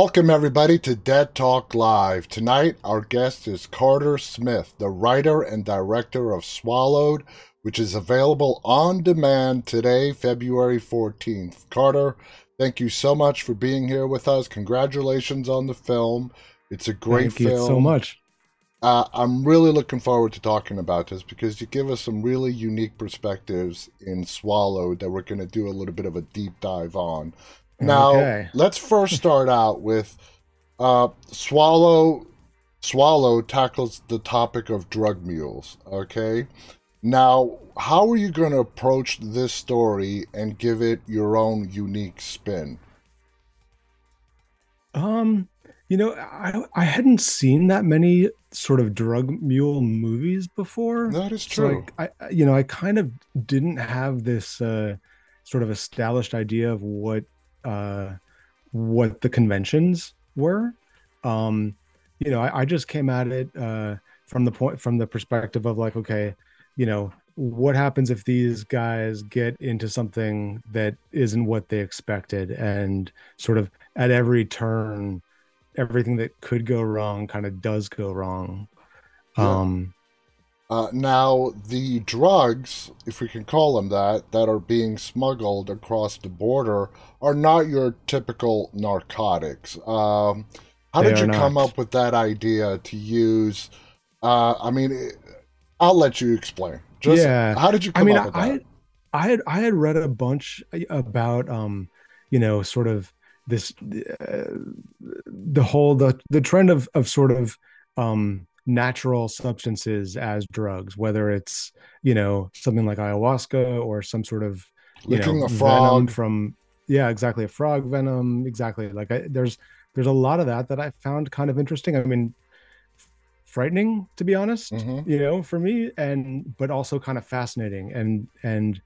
Welcome, everybody, to Dead Talk Live. Tonight, our guest is Carter Smith, the writer and director of Swallowed, which is available on demand today, February 14th. Carter, thank you so much for being here with us. Congratulations on the film. It's a great thank film. you so much. Uh, I'm really looking forward to talking about this because you give us some really unique perspectives in Swallowed that we're going to do a little bit of a deep dive on. Now, Okay. let's first start out with uh, Swallow. Swallow tackles the topic of drug mules. Okay. Now, how are you going to approach this story and give it your own unique spin? Um, you know, I I hadn't seen that many sort of drug mule movies before. That is So true. I, I you know, I kind of didn't have this uh sort of established idea of what uh what the conventions were. Um, you know, I, I just came at it uh from the point from the perspective of like, okay, you know, what happens if these guys get into something that isn't what they expected and sort of at every turn everything that could go wrong kind of does go wrong Yeah. um Uh, now, the drugs, if we can call them that, that are being smuggled across the border are not your typical narcotics. Um, how They did you come up with that idea to use? Uh, I mean, I'll let you explain. Just Yeah. how did you i mean up with i that? i had i had read a bunch about um you know sort of this uh, the whole the the trend of of sort of um natural substances as drugs whether it's you know something like ayahuasca or some sort of you Licking know a frog. from yeah exactly a frog venom exactly. Like I, there's there's a lot of that that i found kind of interesting. I mean frightening to be honest hmm you know for me and but also kind of fascinating. And and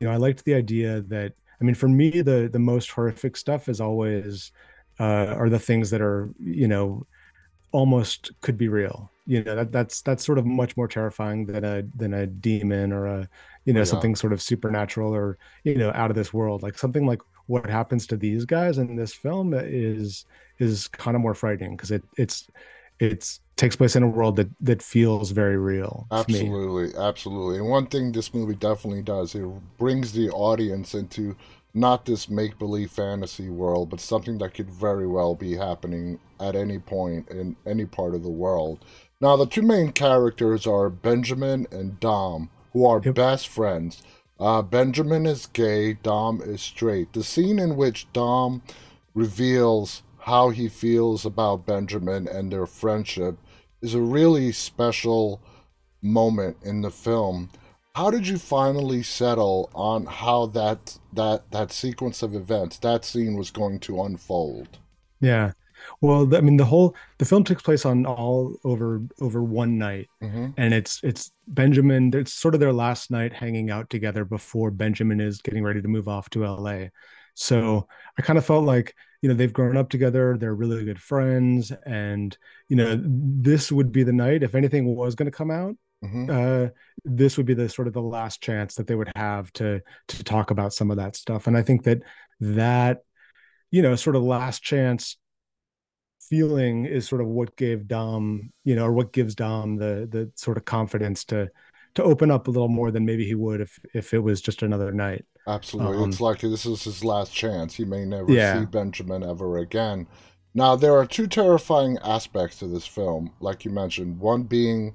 you know i liked the idea that i mean for me the the most horrific stuff is always uh are the things that are you know almost could be real you know that that's that's sort of much more terrifying than a than a demon or a you know oh, Yeah. something sort of supernatural or you know out of this world like something like what happens to these guys in this film is is kind of more frightening because it it's it's takes place in a world that that feels very real Absolutely, absolutely. And one thing this movie definitely does, it brings the audience into not this make believe fantasy world, but something that could very well be happening at any point in any part of the world. Now, the two main characters are Benjamin and Dom, who are Yep. best friends. Uh, Benjamin is gay, Dom is straight. The scene in which Dom reveals how he feels about Benjamin and their friendship is a really special moment in the film. How did you finally settle on how that that that sequence of events, that scene was going to unfold? yeah. Well i mean the whole the film takes place on all over over one night. Hmm and it's it's benjamin it's sort of their last night hanging out together before benjamin is getting ready to move off to la so i kind of felt like you know they've grown up together they're really good friends and you know this would be the night if anything was going to come out hmm uh this would be the sort of the last chance that they would have to to talk about some of that stuff and i think that that you know sort of last chance feeling is sort of what gave Dom, you know, or what gives Dom the the sort of confidence to to open up a little more than maybe he would if if it was just another night. Absolutely. Um, it's like this is his last chance. He may never Yeah. see Benjamin ever again. Now, there are two terrifying aspects to this film, like you mentioned. One being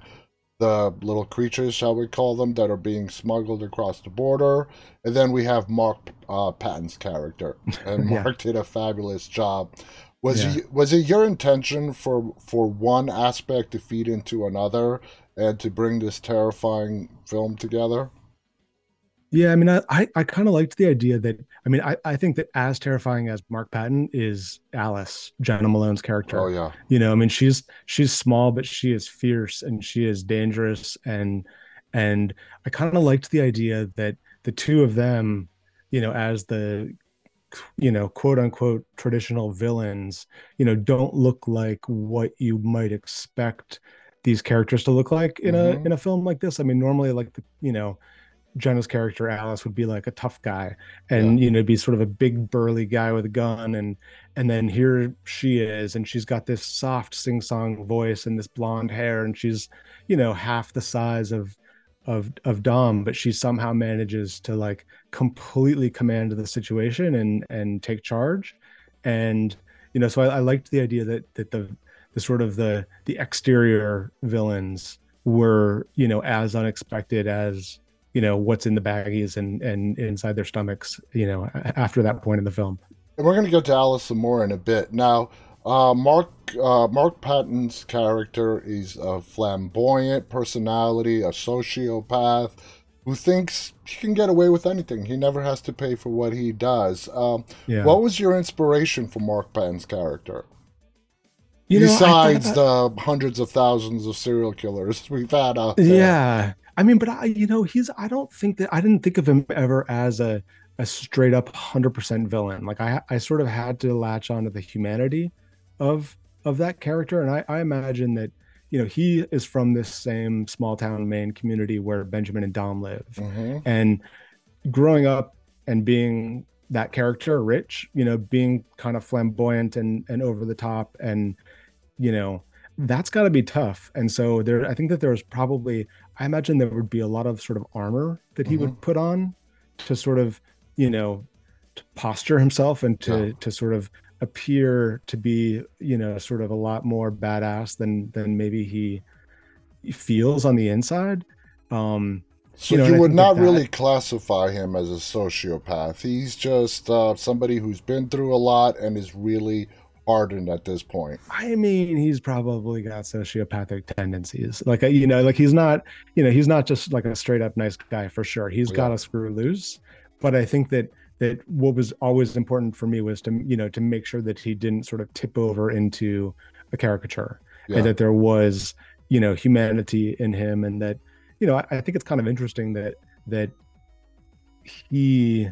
the little creatures, shall we call them, that are being smuggled across the border. And then we have Mark uh, Patton's character. And Yeah. Mark did a fabulous job. Was Yeah. was it your intention for for one aspect to feed into another and to bring this terrifying film together? Yeah, I mean, I I, I kind of liked the idea that I mean, I I think that as terrifying as Mark Patton is Alice, Jena Malone's character. Oh yeah. you know i mean she's she's small but she is fierce and she is dangerous and and i kind of liked the idea that the two of them you know as the you know quote unquote traditional villains you know don't look like what you might expect these characters to look like in Mhm. a in a film like this i mean normally like the you know Jena's character Alice would be like a tough guy and yeah. you know be sort of a big burly guy with a gun and and then here she is and she's got this soft sing-song voice and this blonde hair and she's you know half the size of of of Dom but she somehow manages to like completely command the situation and and take charge and you know so I, I liked the idea that that the the sort of the the exterior villains were you know as unexpected as you know what's in the baggies and and inside their stomachs you know after that point in the film and we're going to go to alice some more in a bit now uh, mark uh, mark patton's character is a flamboyant personality a sociopath who thinks he can get away with anything he never has to pay for what he does um, yeah. what was your inspiration for mark patton's character you Besides know, the hundreds of thousands of serial killers we've had out there. Yeah. I mean, but I, you know, he's, I don't think that, I didn't think of him ever as a, a straight up 100% villain. Like I, I sort of had to latch onto the humanity of, of that character. And I, I imagine that, you know, he is from this same small town Maine community where Benjamin and Dom live. Mm-hmm. And growing up and being that character, Rich, you know, being kind of flamboyant and, and over the top and, you know, that's got to be tough. And so there, I think that there was probably, I imagine there would be a lot of sort of armor that he mm-hmm. would put on to sort of, you know, to posture himself and to yeah. to sort of appear to be, you know, sort of a lot more badass than than maybe he feels on the inside. Um, so you, know, you would not that, really classify him as a sociopath. He's just uh, somebody who's been through a lot and is really hardened at this point. I mean, he's probably got sociopathic tendencies. Like uh, you know, like he's not, you know, he's not just like a straight up nice guy for sure. He's yeah. got to screw loose. But I think that that what was always important for me was to you know to make sure that he didn't sort of tip over into a caricature yeah. and that there was you know humanity in him and that you know I, I think it's kind of interesting that that he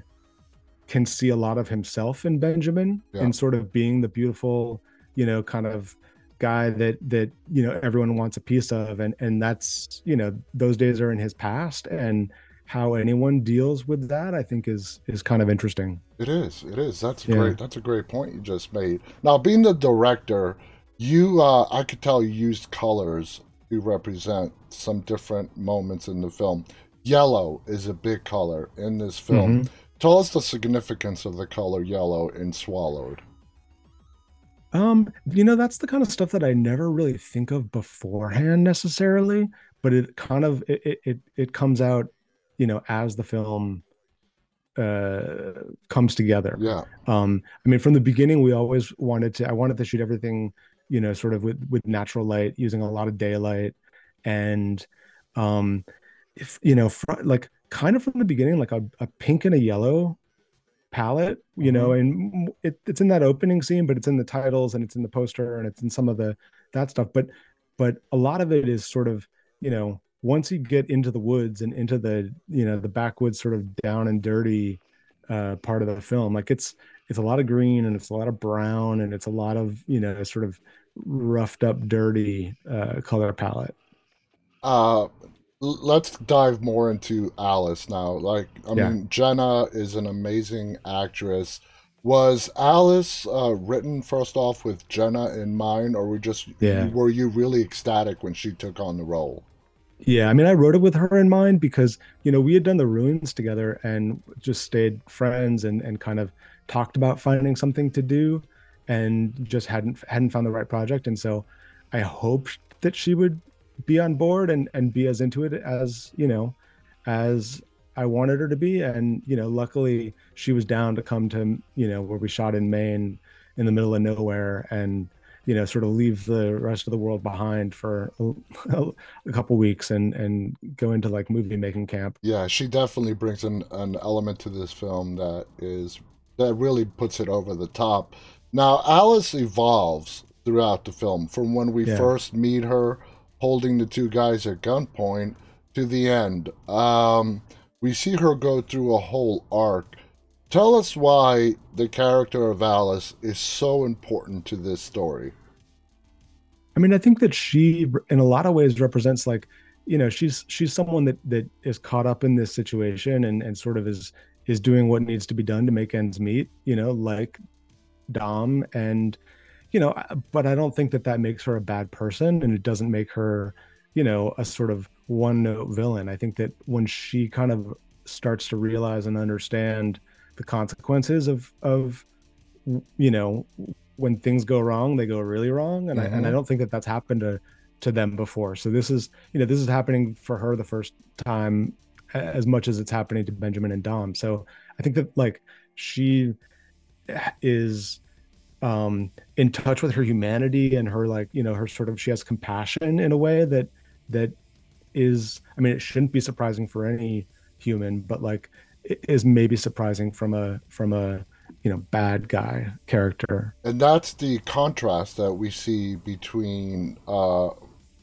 can see a lot of himself in Benjamin yeah. and sort of being the beautiful, you know, kind of guy that that you know everyone wants a piece of. And and that's you know those days are in his past. And how anyone deals with that i think is is kind of interesting. It is. It is. That's yeah. great that's a great point you just made. Now being the director you uh i could tell you used colors to represent some different moments in the film. Yellow is a big color in this film. Mm-hmm. Tell us the significance of the color yellow in Swallowed. Um, you know, that's the kind of stuff that I never really think of beforehand necessarily, but it kind of it it it comes out, you know, as the film uh comes together. Yeah. Um, I mean, from the beginning, we always wanted to. I wanted to shoot everything, you know, sort of with with natural light, using a lot of daylight, and um, if you know, fr- like kind of from the beginning like a, a pink and a yellow palette you know mm-hmm. and it, it's in that opening scene but it's in the titles and it's in the poster and it's in some of the that stuff but but a lot of it is sort of you know once you get into the woods and into the you know the backwoods sort of down and dirty uh part of the film like it's it's a lot of green and it's a lot of brown and it's a lot of you know sort of roughed up dirty uh color palette uh let's dive more into Alice now. Like, I yeah. mean, Jena is an amazing actress. Was Alice uh, written first off with Jena in mind, or were just yeah. were you really ecstatic when she took on the role? Yeah, I mean, I wrote it with her in mind because you know we had done the ruins together and just stayed friends and and kind of talked about finding something to do, and just hadn't hadn't found the right project, and so I hoped that she would be on board and and be as into it as you know as I wanted her to be. And you know luckily she was down to come to you know where we shot in Maine in the middle of nowhere and you know sort of leave the rest of the world behind for a, a couple weeks and and go into like movie making camp. Yeah she definitely brings an, an element to this film that is that really puts it over the top. Now alice evolves throughout the film. From when we yeah. first meet her holding the two guys at gunpoint to the end. Um, we see her go through a whole arc. Tell us why the character of Alice is so important to this story. I mean, I think that she, in a lot of ways, represents like you know she's she's someone that that is caught up in this situation and and sort of is is doing what needs to be done to make ends meet you know like dom and you know but i don't think that that makes her a bad person and it doesn't make her you know a sort of one note villain i think that when she kind of starts to realize and understand the consequences of of you know when things go wrong they go really wrong and mm-hmm. I and I mm-hmm. don't think that that's happened to to them before so this is you know this is happening for her the first time as much as it's happening to Benjamin and Dom so I think that like she is um in touch with her humanity and her like you know her sort of she has compassion in a way that that is I mean it shouldn't be surprising for any human but like is maybe surprising from a from a you know bad guy character and that's the contrast that we see between uh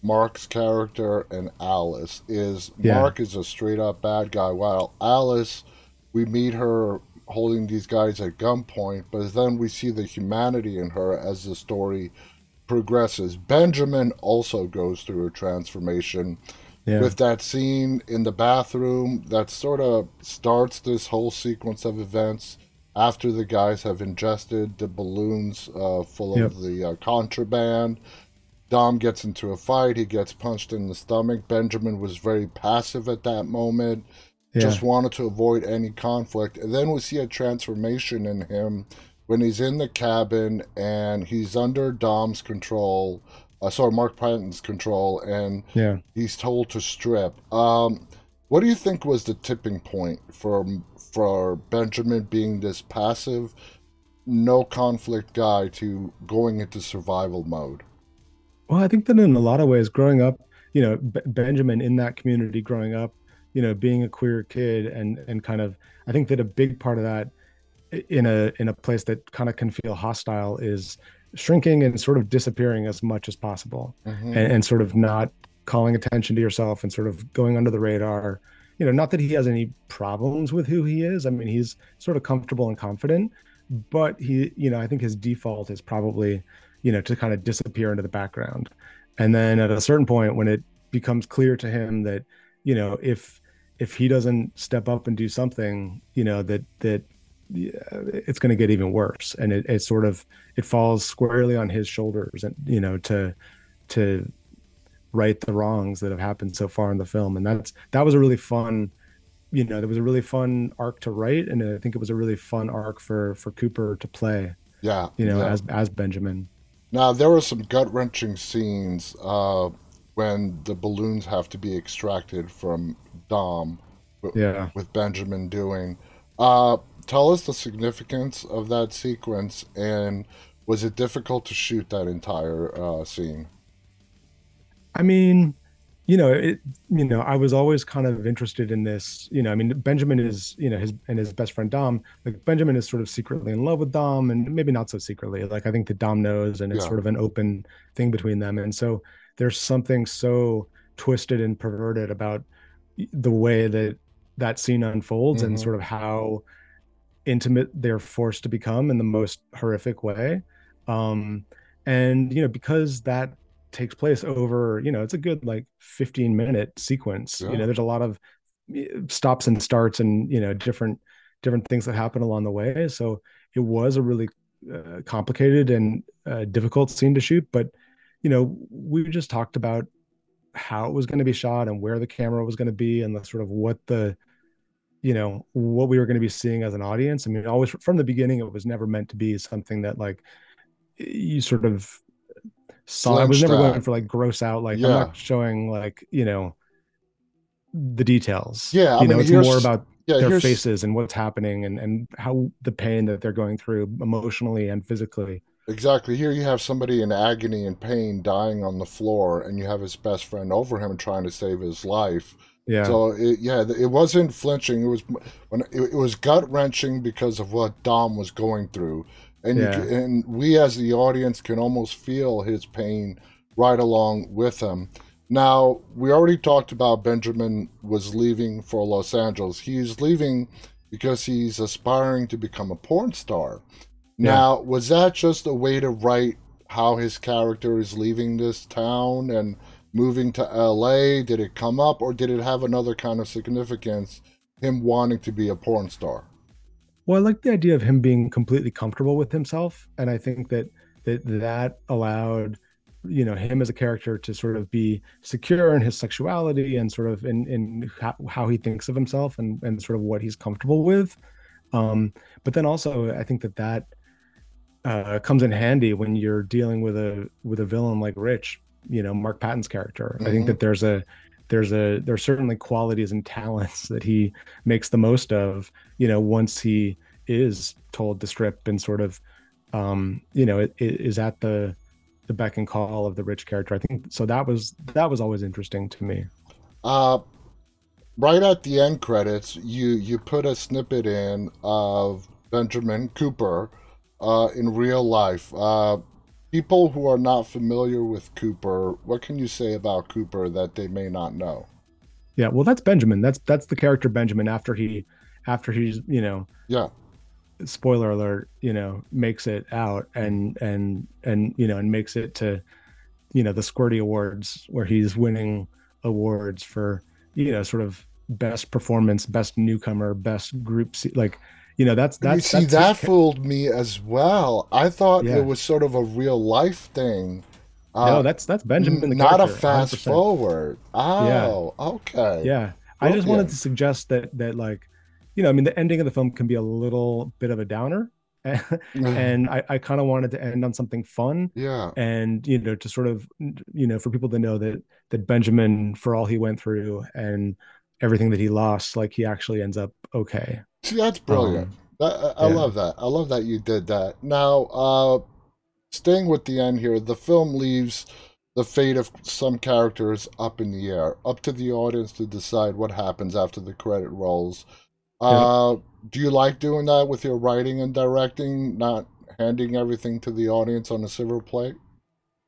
mark's character and alice is yeah. mark is a straight up bad guy while alice we meet her holding these guys at gunpoint but then we see the humanity in her as the story progresses benjamin also goes through a transformation yeah. with that scene in the bathroom that sort of starts this whole sequence of events after the guys have ingested the balloons uh, full yep. of the uh, contraband. Dom gets into a fight. He gets punched in the stomach. Benjamin was very passive at that moment, yeah. just wanted to avoid any conflict. And then we see a transformation in him when he's in the cabin and he's under Dom's control uh, sorry, Mark Patton's control, and yeah, he's told to strip. Um, what do you think was the tipping point for for Benjamin being this passive, no conflict guy to going into survival mode? Well, I think that in a lot of ways, growing up, you know, B- Benjamin in that community, growing up, you know, being a queer kid, and and kind of, I think that a big part of that in a in a place that kind of can feel hostile is shrinking and sort of disappearing as much as possible mm-hmm. and, and, sort of not calling attention to yourself and sort of going under the radar. You know not that he has any problems with who he is. I mean he's sort of comfortable and confident but he you know i think his default is probably you know to kind of disappear into the background. And then at a certain point when it becomes clear to him that you know if if he doesn't step up and do something you know that that it's going to get even worse. And it, it sort of it falls squarely on his shoulders and you know to to right the wrongs that have happened so far in the film. And that's that was a really fun you know there was a really fun arc to write. And i think it was a really fun arc for for cooper to play yeah you know yeah. as as benjamin. Now there were some gut-wrenching scenes uh when the balloons have to be extracted from dom yeah with benjamin doing uh tell us the significance of that sequence and was it difficult to shoot that entire uh, scene? I mean, you know, it, you know, I was always kind of interested in this. You know, I mean, Benjamin is, you know, his and his best friend Dom. Like Benjamin is sort of secretly in love with Dom, and maybe not so secretly. Like I think that Dom knows, and it's yeah. sort of an open thing between them. And so there's something so twisted and perverted about the way that that scene unfolds, mm-hmm. and sort of how intimate they're forced to become in the most horrific way um and you know because that takes place over you know it's a good like 15 minute sequence yeah. you know there's a lot of eh, stops and starts and you know different different things that happen along the way so it was a really uh, complicated and uh, difficult scene to shoot but you know we just talked about how it was going to be shot and where the camera was going to be and the sort of what the you know what we were going to be seeing as an audience. I mean always from the beginning it was never meant to be something that like you sort of saw i was never going for like gross out like yeah. i'm not showing like you know the details. Yeah I you mean, know it's more about yeah, their faces and what's happening and and how the pain that they're going through emotionally and physically exactly here you have somebody in agony and pain dying on the floor and you have his best friend over him trying to save his life yeah. So it, yeah, it wasn't flinching. It was when it, was gut wrenching because of what Dom was going through, and yeah. you, and we as the audience can almost feel his pain right along with him. Now we already talked about Benjamin was leaving for Los Angeles. He's leaving because he's aspiring to become a porn star. Yeah. Now, was that just a way to write how his character is leaving this town and moving to LA? Did it come up, or did it have another kind of significance? Him wanting to be a porn star. Well, I like the idea of him being completely comfortable with himself, and I think that that that allowed you know him as a character to sort of be secure in his sexuality and sort of in in how, how he thinks of himself and and sort of what he's comfortable with um but then also i think that that uh comes in handy when you're dealing with a with a villain like rich you know mark patton's character mm-hmm. i think that mm-hmm. there's a there's a there's certainly qualities and talents that he makes the most of you know once he is told to strip and sort of um you know it, it is at the the beck and call of the rich character. I think so. That was that was always interesting to me. Uh, right at the end credits, you you put a snippet in of Benjamin Cooper uh, in real life. Uh, people who are not familiar with Cooper, what can you say about Cooper that they may not know? Yeah, well, that's Benjamin. That's that's the character Benjamin after he after he's you know yeah spoiler alert you know makes it out and and and you know and makes it to you know the squirty awards where he's winning awards for you know sort of best performance best newcomer best group like you know that's that's you see that's that fooled me as well i thought yeah. it was sort of a real life thing uh, no that's that's benjamin the not a fast 100%. forward oh yeah. okay yeah i just wanted to suggest that that like you know, I mean, the ending of the film can be a little bit of a downer. and I, I kind of wanted to end on something fun. Yeah. And, you know, to sort of, you know, for people to know that, that Benjamin, for all he went through and everything that he lost, like he actually ends up okay. See, that's brilliant. Um, that, I, I yeah. love that. I love that you did that. Now, uh, staying with the end here, the film leaves the fate of some characters up in the air, up to the audience to decide what happens after the credit rolls. Uh, do you like doing that with your writing and directing, not handing everything to the audience on a silver plate?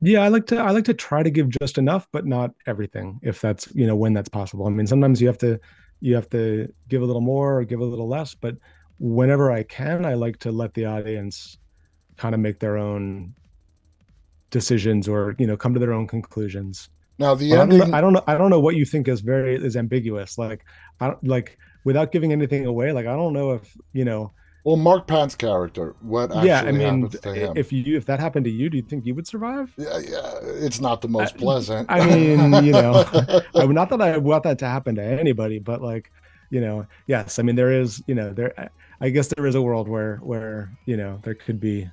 Yeah, I like to I like to try to give just enough, but not everything, if that's you know when that's possible. I mean, sometimes you have to you have to give a little more or give a little less, but whenever I can, I like to let the audience kind of make their own decisions or you know come to their own conclusions. Now the ending, I don't, know, I don't know. I don't know what you think is very is ambiguous. Like I don't like without giving anything away, like I don't know if you know. Well, Mark Patton's character, what actually yeah, I mean, if you if that happened to you, do you think you would survive? Yeah, yeah, it's not the most I, pleasant. I mean, you know, I not that I want that to happen to anybody, but like, you know, yes, I mean, there is, you know, there, I guess there is a world where where you know there could be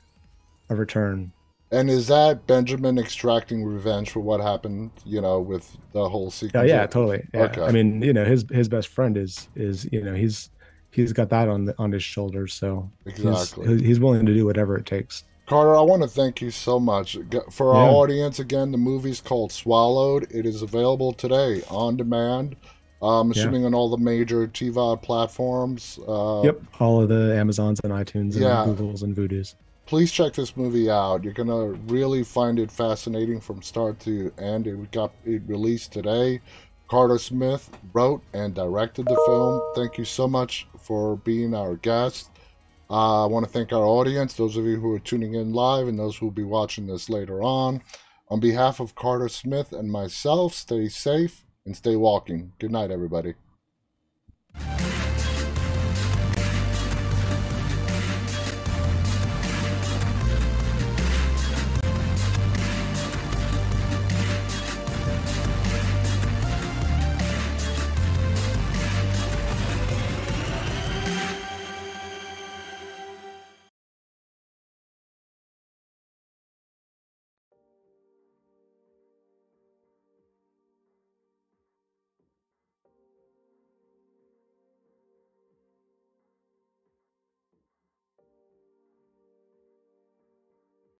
a return and is that Benjamin extracting revenge for what happened, you know, with the whole oh, sequence? Yeah, yeah, totally. Yeah. Okay. I mean, you know, his his best friend is is you know he's he's got that on the, on his shoulders, so exactly he's, he's willing to do whatever it takes. Carter, I want to thank you so much for our yeah. audience. Again, the movie's called Swallowed. It is available today on demand. I'm assuming yeah. on all the major TVOD platforms. Uh, yep, all of the Amazons and iTunes and yeah. Googles and Vudus please check this movie out. You're gonna really find it fascinating from start to end. It got it released today. Carter Smith wrote and directed the film. Thank you so much for being our guest. Uh, I want to thank our audience, those of you who are tuning in live, and those who will be watching this later on. On behalf of Carter Smith and myself, stay safe and stay walking. Good night, everybody.